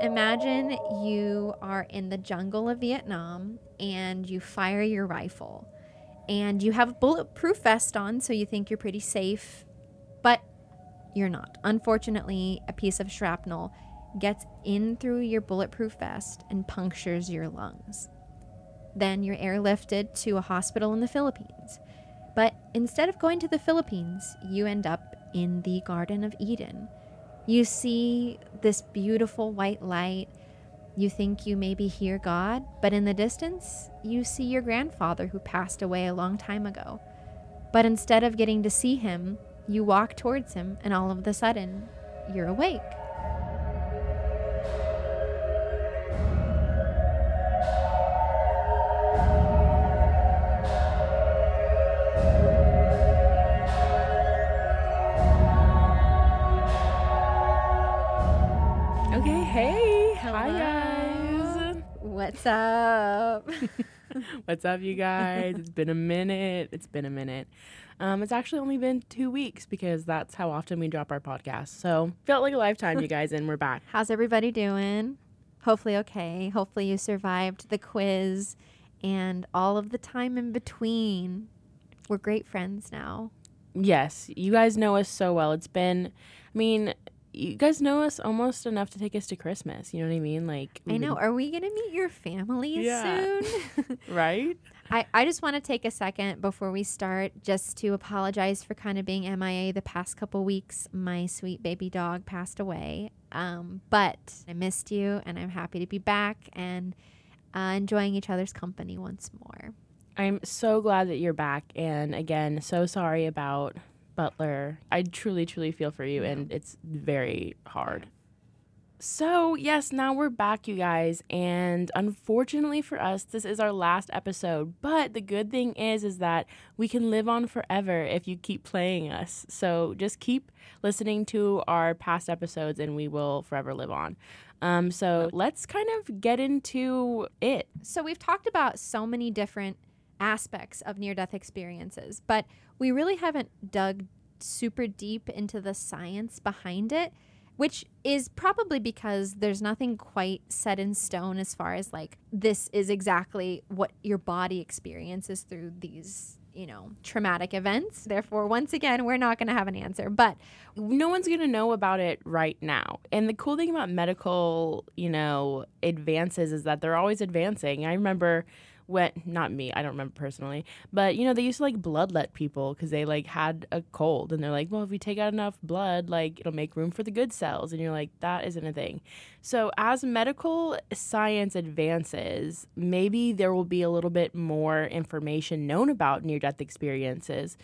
Imagine you are in the jungle of Vietnam and you fire your rifle and you have a bulletproof vest on, so you think you're pretty safe, but you're not. Unfortunately, a piece of shrapnel gets in through your bulletproof vest and punctures your lungs. Then you're airlifted to a hospital in the Philippines. But instead of going to the Philippines, you end up in the Garden of Eden. You see this beautiful white light. You think you maybe hear God, but in the distance, you see your grandfather who passed away a long time ago. But instead of getting to see him, you walk towards him, and all of a sudden, you're awake. What's up? What's up, you guys? it's been a minute. It's been a minute. Um, it's actually only been two weeks because that's how often we drop our podcast. So, felt like a lifetime, you guys, and we're back. How's everybody doing? Hopefully, okay. Hopefully, you survived the quiz and all of the time in between. We're great friends now. Yes, you guys know us so well. It's been, I mean, you guys know us almost enough to take us to Christmas. You know what I mean? Like, I know. Are we going to meet your families Yeah. soon? right? I, I just want to take a second before we start just to apologize for kind of being MIA the past couple weeks. My sweet baby dog passed away. Um, but I missed you and I'm happy to be back and uh, enjoying each other's company once more. I'm so glad that you're back. And again, so sorry about Butler. I truly, truly feel for you, and it's very hard. So, yes, now we're back, you guys. And unfortunately for us, this is our last episode. But the good thing is, is that we can live on forever if you keep playing us. So just keep listening to our past episodes, and we will forever live on. Um, so let's kind of get into it. So we've talked about so many different aspects of near death experiences, but we really haven't dug super deep into the science behind it, which is probably because there's nothing quite set in stone as far as like this is exactly what your body experiences through these, you know, traumatic events. Therefore, once again, we're not going to have an answer, but no one's going to know about it right now. And the cool thing about medical, you know, advances is that they're always advancing. I remember when not me, I don't remember personally, but you know, they used to like bloodlet people cuz they like had a cold and they're like, "Well, if we take out enough blood, like it'll make room for the good cells." And you're like, "That isn't a thing." So, as medical science advances, maybe there will be a little bit more information known about near death experiences.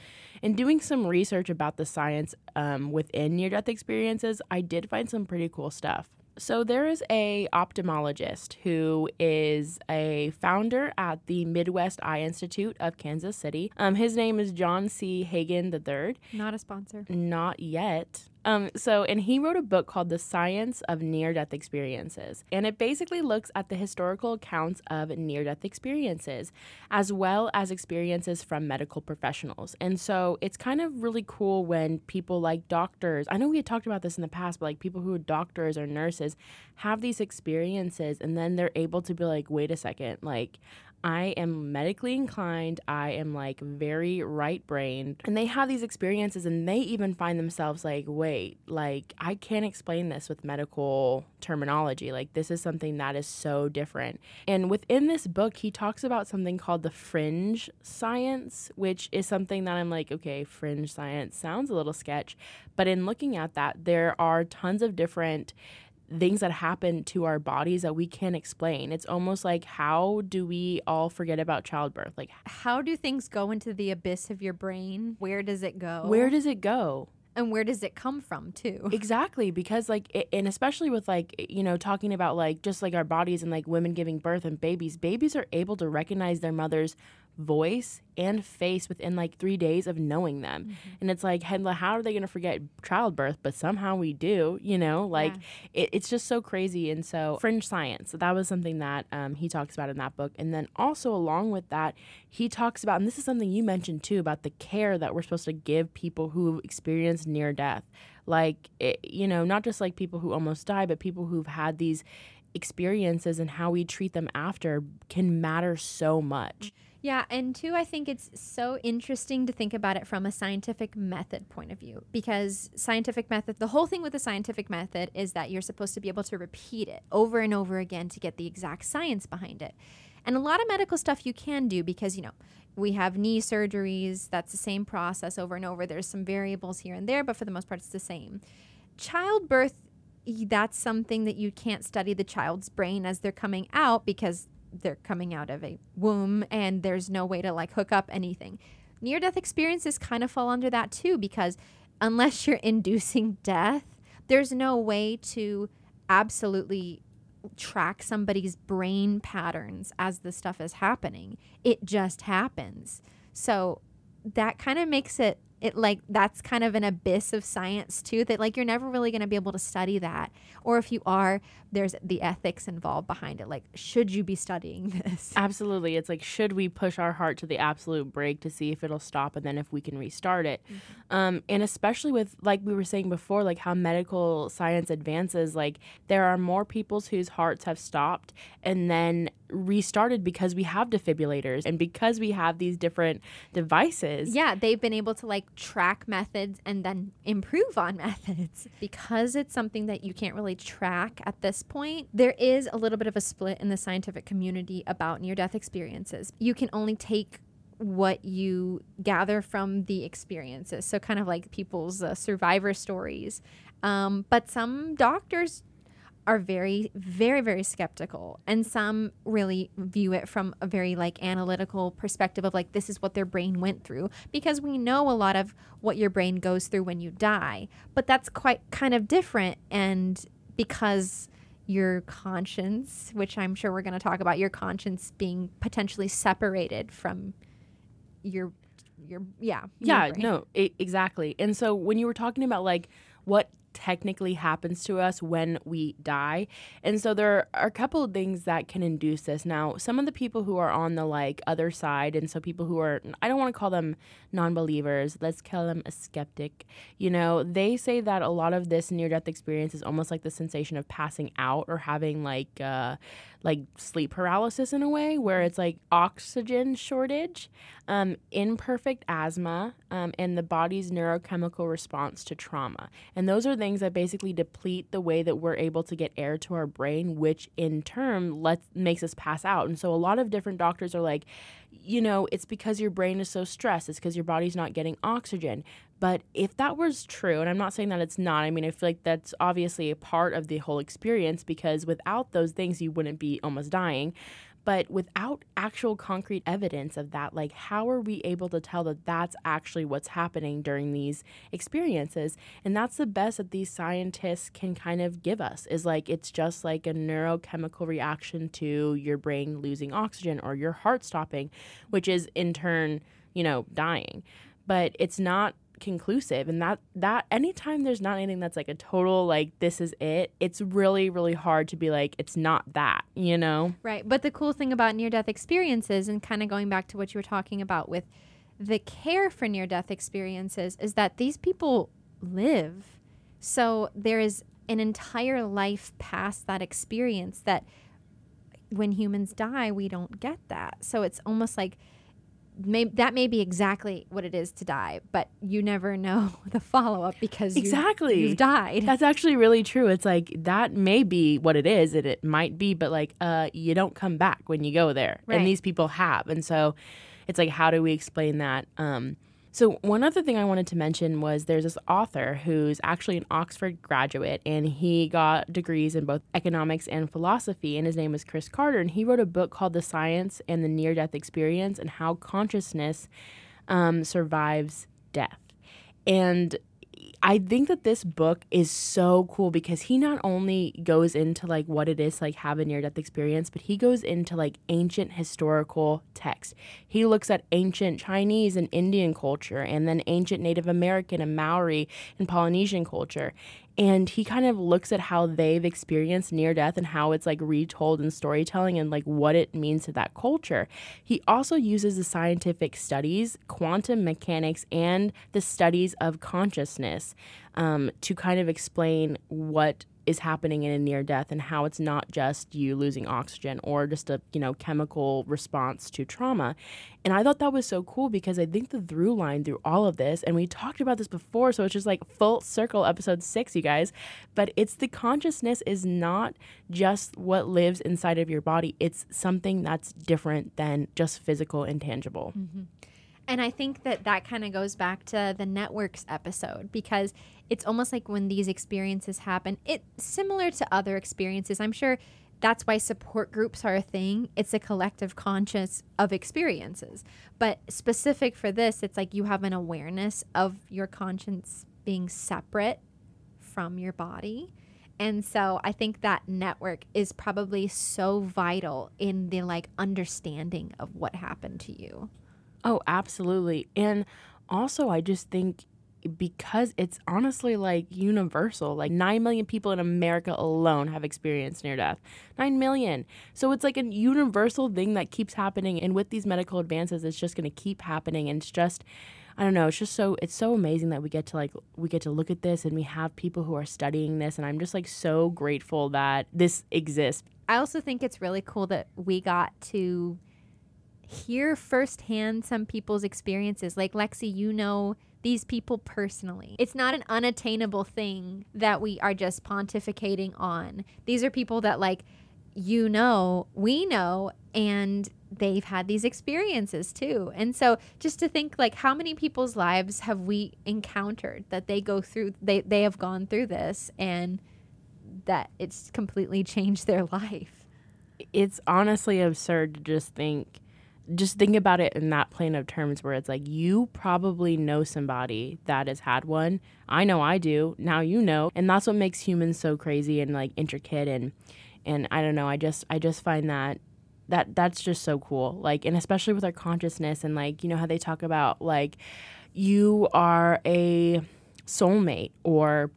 And doing some research about the science um, within near death experiences, I did find some pretty cool stuff. So there is a ophthalmologist who is a founder at the Midwest Eye Institute of Kansas City. Um, his name is John C. Hagan III. not a sponsor. Not yet. Um, so, and he wrote a book called The Science of Near Death Experiences. And it basically looks at the historical accounts of near death experiences, as well as experiences from medical professionals. And so it's kind of really cool when people like doctors, I know we had talked about this in the past, but like people who are doctors or nurses have these experiences and then they're able to be like, wait a second, like, I am medically inclined. I am like very right brained. And they have these experiences and they even find themselves like, wait, like I can't explain this with medical terminology. Like this is something that is so different. And within this book, he talks about something called the fringe science, which is something that I'm like, okay, fringe science sounds a little sketch. But in looking at that, there are tons of different things that happen to our bodies that we can't explain. It's almost like how do we all forget about childbirth? Like How do things go into the abyss of your brain? Where does it go? where does it go? and where does it come from too? Exactly, because like, it, and especially with like, eh, you know, talking about like just like our bodies and like women giving birth and babies, babies are able to recognize their mothers voice and face within like three days of knowing them. Mm-hmm. And it's like, how are they going to forget childbirth? But somehow we do, you know, like yeah. it, it's just so crazy. And so, fringe science, that was something that um, he talks about in that book. And then also, along with that, he talks about, and this is something you mentioned too, about the care that we're supposed to give people who experience near death. Like, it, you know, not just like people who almost die, but people who've had these experiences and how we treat them after can matter so much. Yeah, and two, I think it's so interesting to think about it from a scientific method point of view because scientific method, the whole thing with the scientific method is that you're supposed to be able to repeat it over and over again to get the exact science behind it. And a lot of medical stuff you can do because, you know, we have knee surgeries, that's the same process over and over. There's some variables here and there, but for the most part, it's the same. Childbirth, that's something that you can't study the child's brain as they're coming out because they're coming out of a womb and there's no way to like hook up anything. Near death experiences kind of fall under that too because unless you're inducing death, there's no way to absolutely track somebody's brain patterns as the stuff is happening. It just happens. So that kind of makes it it like that's kind of an abyss of science too that like you're never really going to be able to study that. Or if you are there's the ethics involved behind it. Like should you be studying this? Absolutely. It's like should we push our heart to the absolute break to see if it'll stop and then if we can restart it? Mm-hmm. um, and especially with like we were saying before like how medical science advances like there are more people's whose hearts have stopped and then restarted because we have defibrillators and because we have these different devices. Yeah, they've been able to like track methods and then improve on methods. Because it's something that you can't really track at this point, there is a little bit of a split in the scientific community about near death experiences. You can only take what you gather from the experiences. So, kind of like people's uh, survivor stories. Um, but some doctors are very very very skeptical. And some really view it from a very like analytical perspective of like this is what their brain went through. Because we know a lot of what your brain goes through when you die. But that's quite kind of different. And because your conscience which i'm sure we're going to talk about your conscience being potentially separated from your your yeah yeah no it, exactly. And so when you were talking about like what technically happens to us when we die. And so there are a couple of things that can induce this. Now, some of the people who are on the like other side, and so people who are, I don't want to call them non believers, let's call them a skeptic, you know, they say that a lot of this near death experience is almost like the sensation of passing out or having like, uh, like sleep paralysis in a way where it's like oxygen shortage, um, imperfect asthma, um, and the body's neurochemical response to trauma. And those are things that basically deplete the way that we're able to get air to our brain, which in turn lets makes us pass out. And so a lot of different doctors are like, you know, it's because your brain is so stressed. It's because your body's not getting oxygen. But if that was true, and I'm not saying that it's not, I mean, I feel like that's obviously a part of the whole experience because without those things, you wouldn't be almost dying. But without actual concrete evidence of that, like how are we able to tell that that's actually what's happening during these experiences? And that's the best that these scientists can kind of give us is like it's just like a neurochemical reaction to your brain losing oxygen or your heart stopping, which is in turn, you know, dying. But it's not conclusive and that that anytime there's not anything that's like a total like this is it it's really really hard to be like it's not that you know? Right but the cool thing about near death experiences and kind of going back to what you were talking about with the care for near death experiences is that these people live. So there is an entire life past that experience that when humans die we don't get that. So it's almost like may, that may be exactly what it is to die, but you never know the follow up because exactly you, have died. That's actually really true. It's like that may be what it is, and it might be, but like uh, you don't come back when you go there, right. and these people have, and so it's like how do we explain that? Um, so, one other thing I wanted to mention was there's this author who's actually an Oxford graduate and he got degrees in both economics and philosophy, and his name is Chris Carter. And he wrote a book called The Science and the Near Death Experience and How Consciousness um, Survives Death. And I think that this book is so cool because he not only goes into like what it is to like have a near death experience, but he goes into like ancient historical text. He looks at ancient Chinese and Indian culture and then ancient Native American and Maori and Polynesian culture and he kind of looks at how they've experienced near death and how it's like retold in storytelling and like what it means to that culture. He also uses the scientific studies, quantum mechanics, and the studies of consciousness um, to kind of explain what is happening in a near death and how it's not just you losing oxygen or just a you know chemical response to trauma. And i thought that was so cool because i think the through line through all of this and we talked about this before so it's just like full circle episode six you guys but it's the consciousness is not just what lives inside of your body. It's something that's different than just physical and tangible. Mm-hmm. And I think that that kind of goes back to the networks episode because it's almost like when these experiences happen, it similar to other experiences. I'm sure that's why support groups are a thing. It's a collective conscious of experiences. But specific for this, it's like you have an awareness of your conscience being separate from your body. And so I think that network is probably so vital in the like understanding of what happened to you. Oh, absolutely. And also, I just think because it's honestly like universal. Like 9 million people in America alone have experienced near death. 9 million. So it's like a universal thing that keeps happening. And with these medical advances, it's just going to keep happening. And it's just, I don't know, it's just so, it's so amazing that we get to like, we get to look at this and we have people who are studying this. And I'm just like so grateful that this exists. I also think it's really cool that we got to hear firsthand some people's experiences. Like Lexie, you know these people personally. It's not an unattainable thing that we are just pontificating on. These are people that like you know, we know and they've had these experiences too. And so just to think like how many people's lives have we encountered that they go through they they have gone through this and that it's completely changed their life. It's honestly absurd to just think just think about it in that plane of terms where it's like you probably know somebody that has had one. I know I do. Now you know. And that's what makes humans so crazy and like intricate and and I don't know, I just I just find that that that's just so cool. Like and especially with our consciousness and like you know how they talk about like you are a soulmate or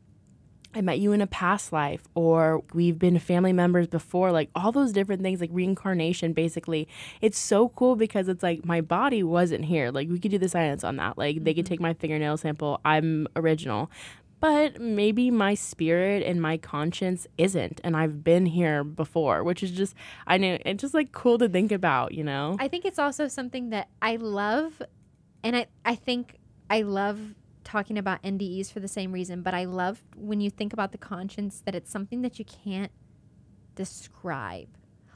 I met you in a past life, or we've been family members before, like all those different things, like reincarnation, basically. It's so cool because it's like my body wasn't here. Like we could do the science on that. Like they could mm-hmm. take my fingernail sample, I'm original. But maybe my spirit and my conscience isn't, and I've been here before, which is just, I know, it's just like cool to think about, you know? I think it's also something that I love, and I, I think I love talking about NDEs for the same reason, but I love when you think about the conscience that it's something that you can't describe.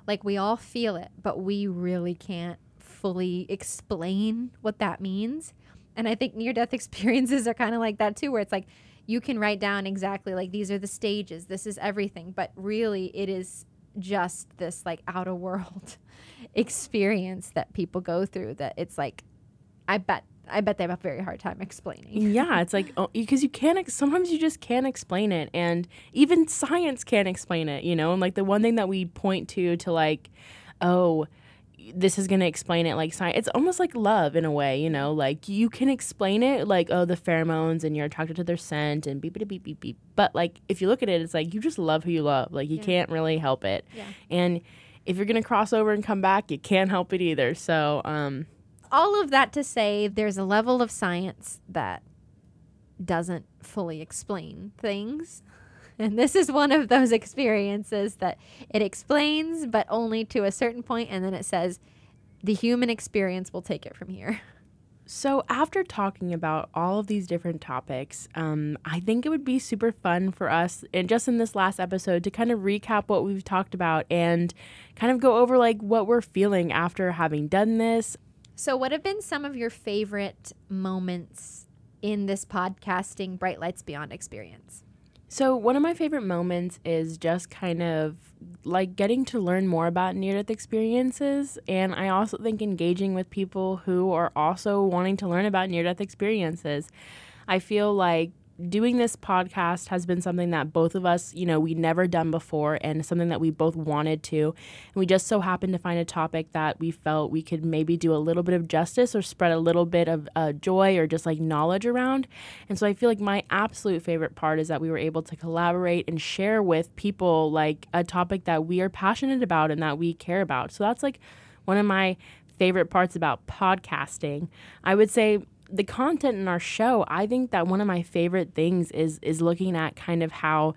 Like we all feel it, but we really can't fully explain what that means. And I think near death experiences are kind of like that too, where it's like you can write down exactly like these are the stages, this is everything, but really it is just this like out of world experience that people go through that it's like I bet I bet they have a very hard time explaining. yeah, it's like because oh, you can't. Sometimes you just can't explain it, and even science can't explain it. You know, and like the one thing that we point to to like, oh, this is going to explain it like science. It's almost like love in a way, you know, like you can explain it like, oh, the pheromones and you're attracted to their scent and beep, beep, beep, beep, beep. But like, if you look at it, it's like you just love who you love. Like, you yeah. can't really help it. Yeah. And if you're going to cross over and come back, you can't help it either. So, um, all of that to say there's a level of science that doesn't fully explain things. And this is one of those experiences that it explains, but only to a certain point, and then it says the human experience will take it from here. So, after talking about all of these different topics, um, I think it would be super fun for us, and just in this last episode, to kind of recap what we've talked about and kind of go over like what we're feeling after having done this. So, what have been some of your favorite moments in this podcasting Bright Lights Beyond experience? So, one of my favorite moments is just kind of like getting to learn more about near death experiences. And I also think engaging with people who are also wanting to learn about near death experiences. I feel like doing this podcast has been something that both of us, you know, we never done before and something that we both wanted to. And we just so happened to find a topic that we felt we could maybe do a little bit of justice or spread a little bit of uh, joy or just like knowledge around. And so I feel like my absolute favorite part is that we were able to collaborate and share with people like a topic that we are passionate about and that we care about. So that's like one of my favorite parts about podcasting. I would say the content in our show, I think that one of my favorite things is is looking at kind of how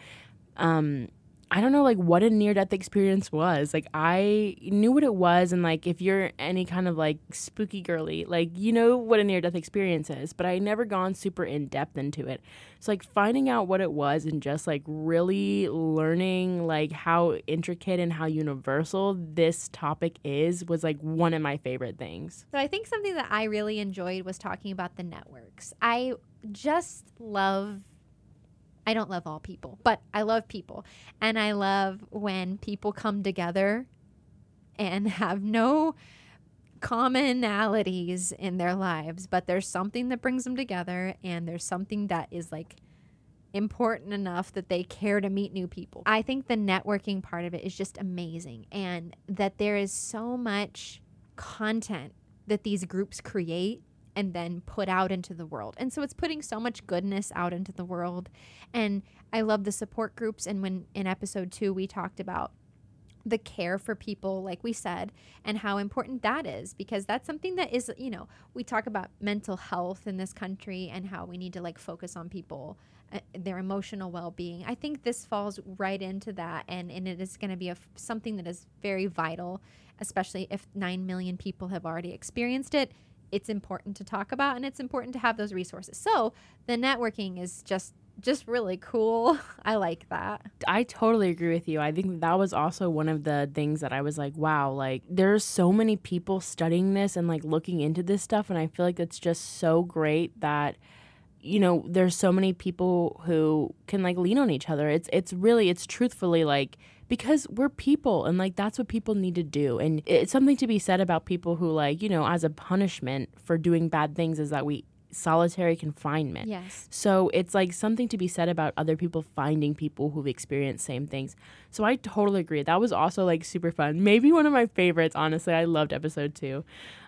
um I don't know like what a near death experience was. Like I knew what it was and like if you're any kind of like spooky girly, like you know what a near death experience is, but I never gone super in depth into it. So like finding out what it was and just like really learning like how intricate and how universal this topic is was like one of my favorite things. So I think something that I really enjoyed was talking about the networks. I just love I don't love all people, but I love people. And I love when people come together and have no commonalities in their lives, but there's something that brings them together and there's something that is like important enough that they care to meet new people. I think the networking part of it is just amazing and that there is so much content that these groups create and then put out into the world. And so it's putting so much goodness out into the world. And I love the support groups. And when in episode two, we talked about the care for people, like we said, and how important that is because that's something that is, you know, we talk about mental health in this country and how we need to like focus on people, uh, their emotional well being. I think this falls right into that, and, and it is going to be a, something that is very vital, especially if 9 million people have already experienced it it's important to talk about and it's important to have those resources. So the networking is just just really cool. I like that. I totally agree with you. I think that was also one of the things that I was like, wow, like there's so many people studying this and like looking into this stuff and I feel like it's just so great that you know, there's so many people who can like lean on each other. It's it's really it's truthfully like because we're people and like that's what people need to do and it's something to be said about people who like you know as a punishment for doing bad things is that we solitary confinement. Yes. So it's like something to be said about other people finding people who've experienced same things. So I totally agree. That was also like super fun. Maybe one of my favorites, honestly. I loved episode two.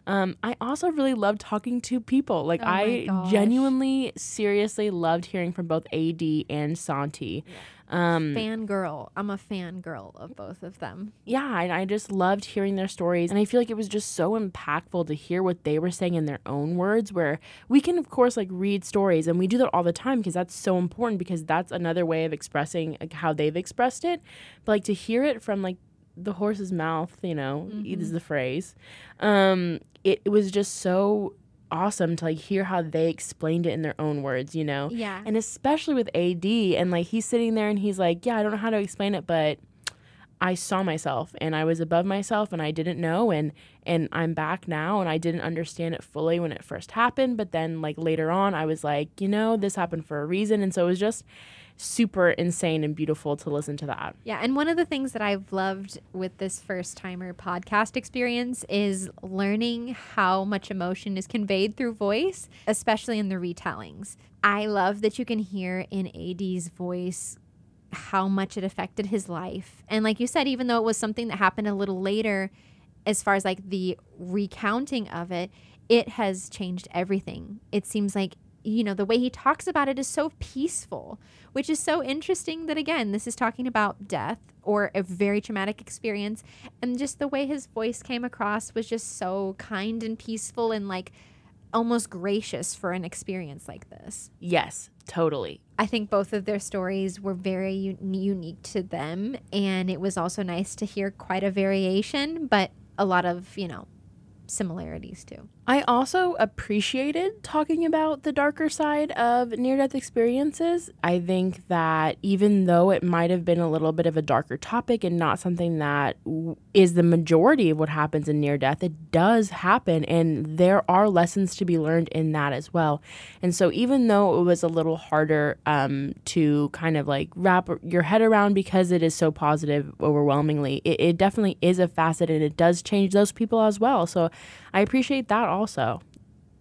Um, I also really loved talking to people. Like Oh I gosh. genuinely, seriously loved hearing from both AD and Santi. Um, Fangirl. I'm a fangirl of both of them. yeah, and I just loved hearing their stories. And I feel like it was just so impactful to hear what they were saying in their own words, where we can, of course, like read stories and we do that all the time because that's so important because that's another way of expressing like, how they've expressed it. But like to hear it from like the horse's mouth, you know, is the phrase, um, it, it was just so awesome to like hear how they explained it in their own words, you know? Yeah. And especially with AD and like he's sitting there and he's like, Yeah, I don't know how to explain it, but I saw myself and I was above myself and I didn't know and and I'm back now and I didn't understand it fully when it first happened, but then like later on I was like, you know, this happened for a reason and so it was just super insane and beautiful to listen to that. Yeah, and one of the things that I've loved with this first timer podcast experience is learning how much emotion is conveyed through voice, especially in the retellings. I love that you can hear in AD's voice how much it affected his life. And like you said, even though it was something that happened a little later, as far as like the recounting of it, it has changed everything. It seems like you know, the way he talks about it is so peaceful, which is so interesting that, again, this is talking about death or a very traumatic experience. And just the way his voice came across was just so kind and peaceful and like almost gracious for an experience like this. Yes, totally. I think both of their stories were very u- unique to them. And it was also nice to hear quite a variation, but a lot of, you know, similarities too. I also appreciated talking about the darker side of near death experiences. I think that even though it might have been a little bit of a darker topic and not something that is the majority of what happens in near death, it does happen and there are lessons to be learned in that as well. And so, even though it was a little harder um, to kind of like wrap your head around because it is so positive overwhelmingly, it, it definitely is a facet and it does change those people as well. So, I appreciate that also.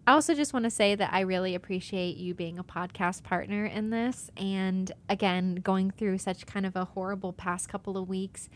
I also just want to say that I really appreciate you being a podcast partner in this. And again, going through such kind of a horrible past couple of weeks,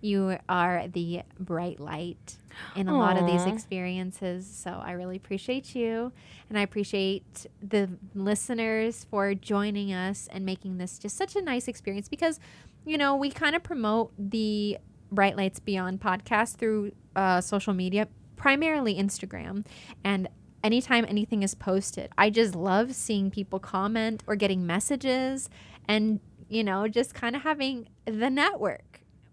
you are the bright light in a lot of these experiences. So I really appreciate you. And I appreciate the listeners for joining us and making this just such a nice experience because, you know, we kind of promote the Bright Lights Beyond podcast through uh, social media, primarily Instagram. And anytime anything is posted, I just love seeing people comment or getting messages and, you know, just kind of having the network.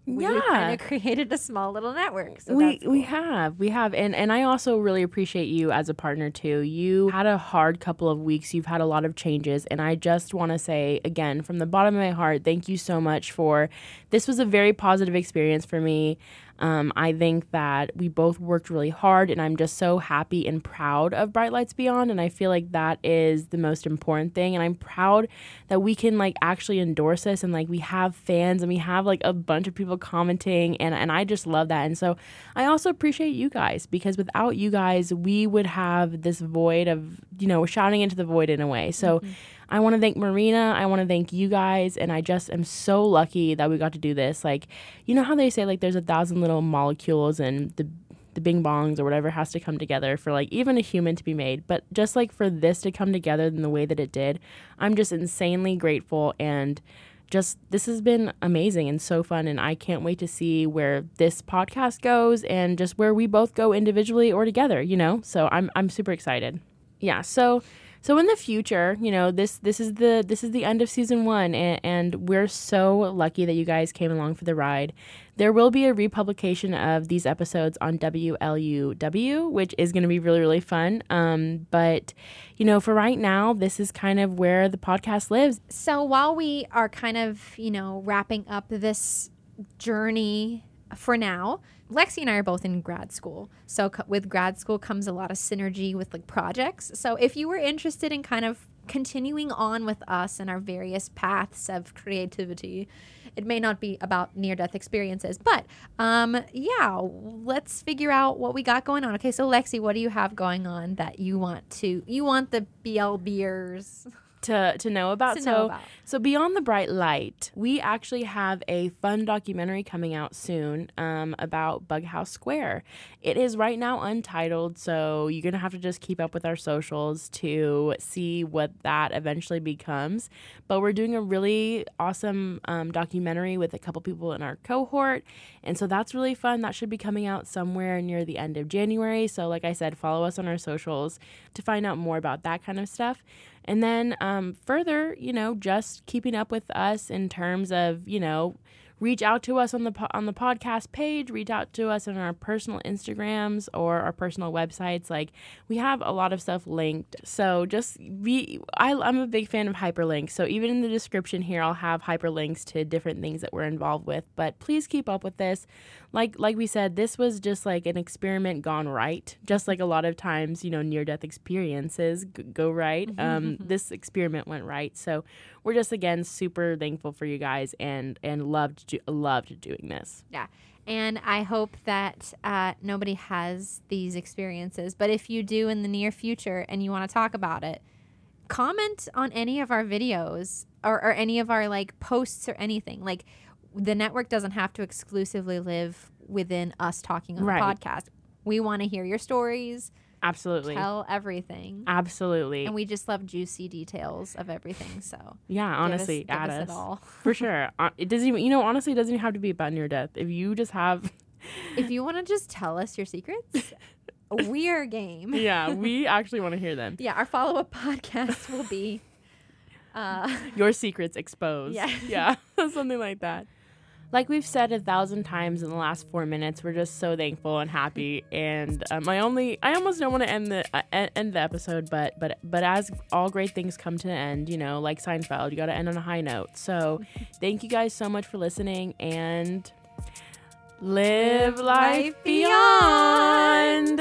We Yeah. kind of created a small little network. So we that's we have we have and and I also really appreciate you as a partner too. You had a hard couple of weeks. You've had a lot of changes and I just want to say again from the bottom of my heart, thank you so much for this was a very positive experience for me. Um, I think that we both worked really hard, and I'm just so happy and proud of Bright Lights Beyond. And I feel like that is the most important thing. And I'm proud that we can like actually endorse this, and like we have fans, and we have like a bunch of people commenting, and and I just love that. And so I also appreciate you guys because without you guys, we would have this void of you know shouting into the void in a way. So. I want to thank Marina. I want to thank you guys. And I just am so lucky that we got to do this. Like, you know how they say, like, there's a thousand little molecules and the, the bing bongs or whatever has to come together for, like, even a human to be made. But just like for this to come together in the way that it did, I'm just insanely grateful. And just this has been amazing and so fun. And I can't wait to see where this podcast goes and just where we both go individually or together, you know? So I'm, I'm super excited. Yeah. So. So in the future, you know, this this is the this is the end of season one, and, and we're so lucky that you guys came along for the ride. There will be a republication of these episodes on WLUW, which is going to be really really fun. Um, but you know, for right now, this is kind of where the podcast lives. So while we are kind of, you know, wrapping up this journey for now, Lexie and I are both in grad school. So co- with grad school comes a lot of synergy with like projects. So if you were interested in kind of continuing on with us and our various paths of creativity, it may not be about near death experiences, but um yeah, let's figure out what we got going on. Okay, so Lexie, what do you have going on that you want to you want the BL beers To, to know about to so know about? So, Beyond the Bright Light, we actually have a fun documentary coming out soon um, about Bughouse Square. It is right now untitled, so you're going to have to just keep up with our socials to see what that eventually becomes. But we're doing a really awesome um, documentary with a couple people in our cohort. And so that's really fun. That should be coming out somewhere near the end of January. So, like I said, follow us on our socials to find out more about that kind of stuff. And then um, further, you know, just keeping up with us in terms of, you know, reach out to us on the po- on the podcast page, reach out to us on our personal Instagrams or our personal websites. Like we have a lot of stuff linked. So just be I, I'm a big fan of hyperlinks. So even in the description here, I'll have hyperlinks to different things that we're involved with. But please keep up with this. Like like we said, this was just like an experiment gone right. Just like a lot of times, you know, near death experiences g- go right. Um, this experiment went right. So we're just again super thankful for you guys and and loved do- loved doing this. Yeah. And I hope that uh, nobody has these experiences. But if you do in the near future and you want to talk about it, comment on any of our videos or, or any of our like posts or anything. Like the network doesn't have to exclusively live within us talking on Right. the podcast. We want to hear your stories, Absolutely. tell everything. Absolutely. And we just love juicy details of everything. So yeah, give us- honestly, give add us us. it all. For sure. Uh, It doesn't even, you know, honestly, it doesn't even have to be about near death. If you just have, if you want to just tell us your secrets, we are game. yeah, we actually want to hear them. Yeah, our follow up podcast will be. Uh, Your secrets exposed. Yeah. Yeah, something like that. Like we've said a thousand times in the last four minutes, we're just so thankful and happy. And um, I only, I almost don't want to end the uh, end the episode, but but but as all great things come to an end, you know, like Seinfeld, you got to end on a high note. So, thank you guys so much for listening and live life beyond.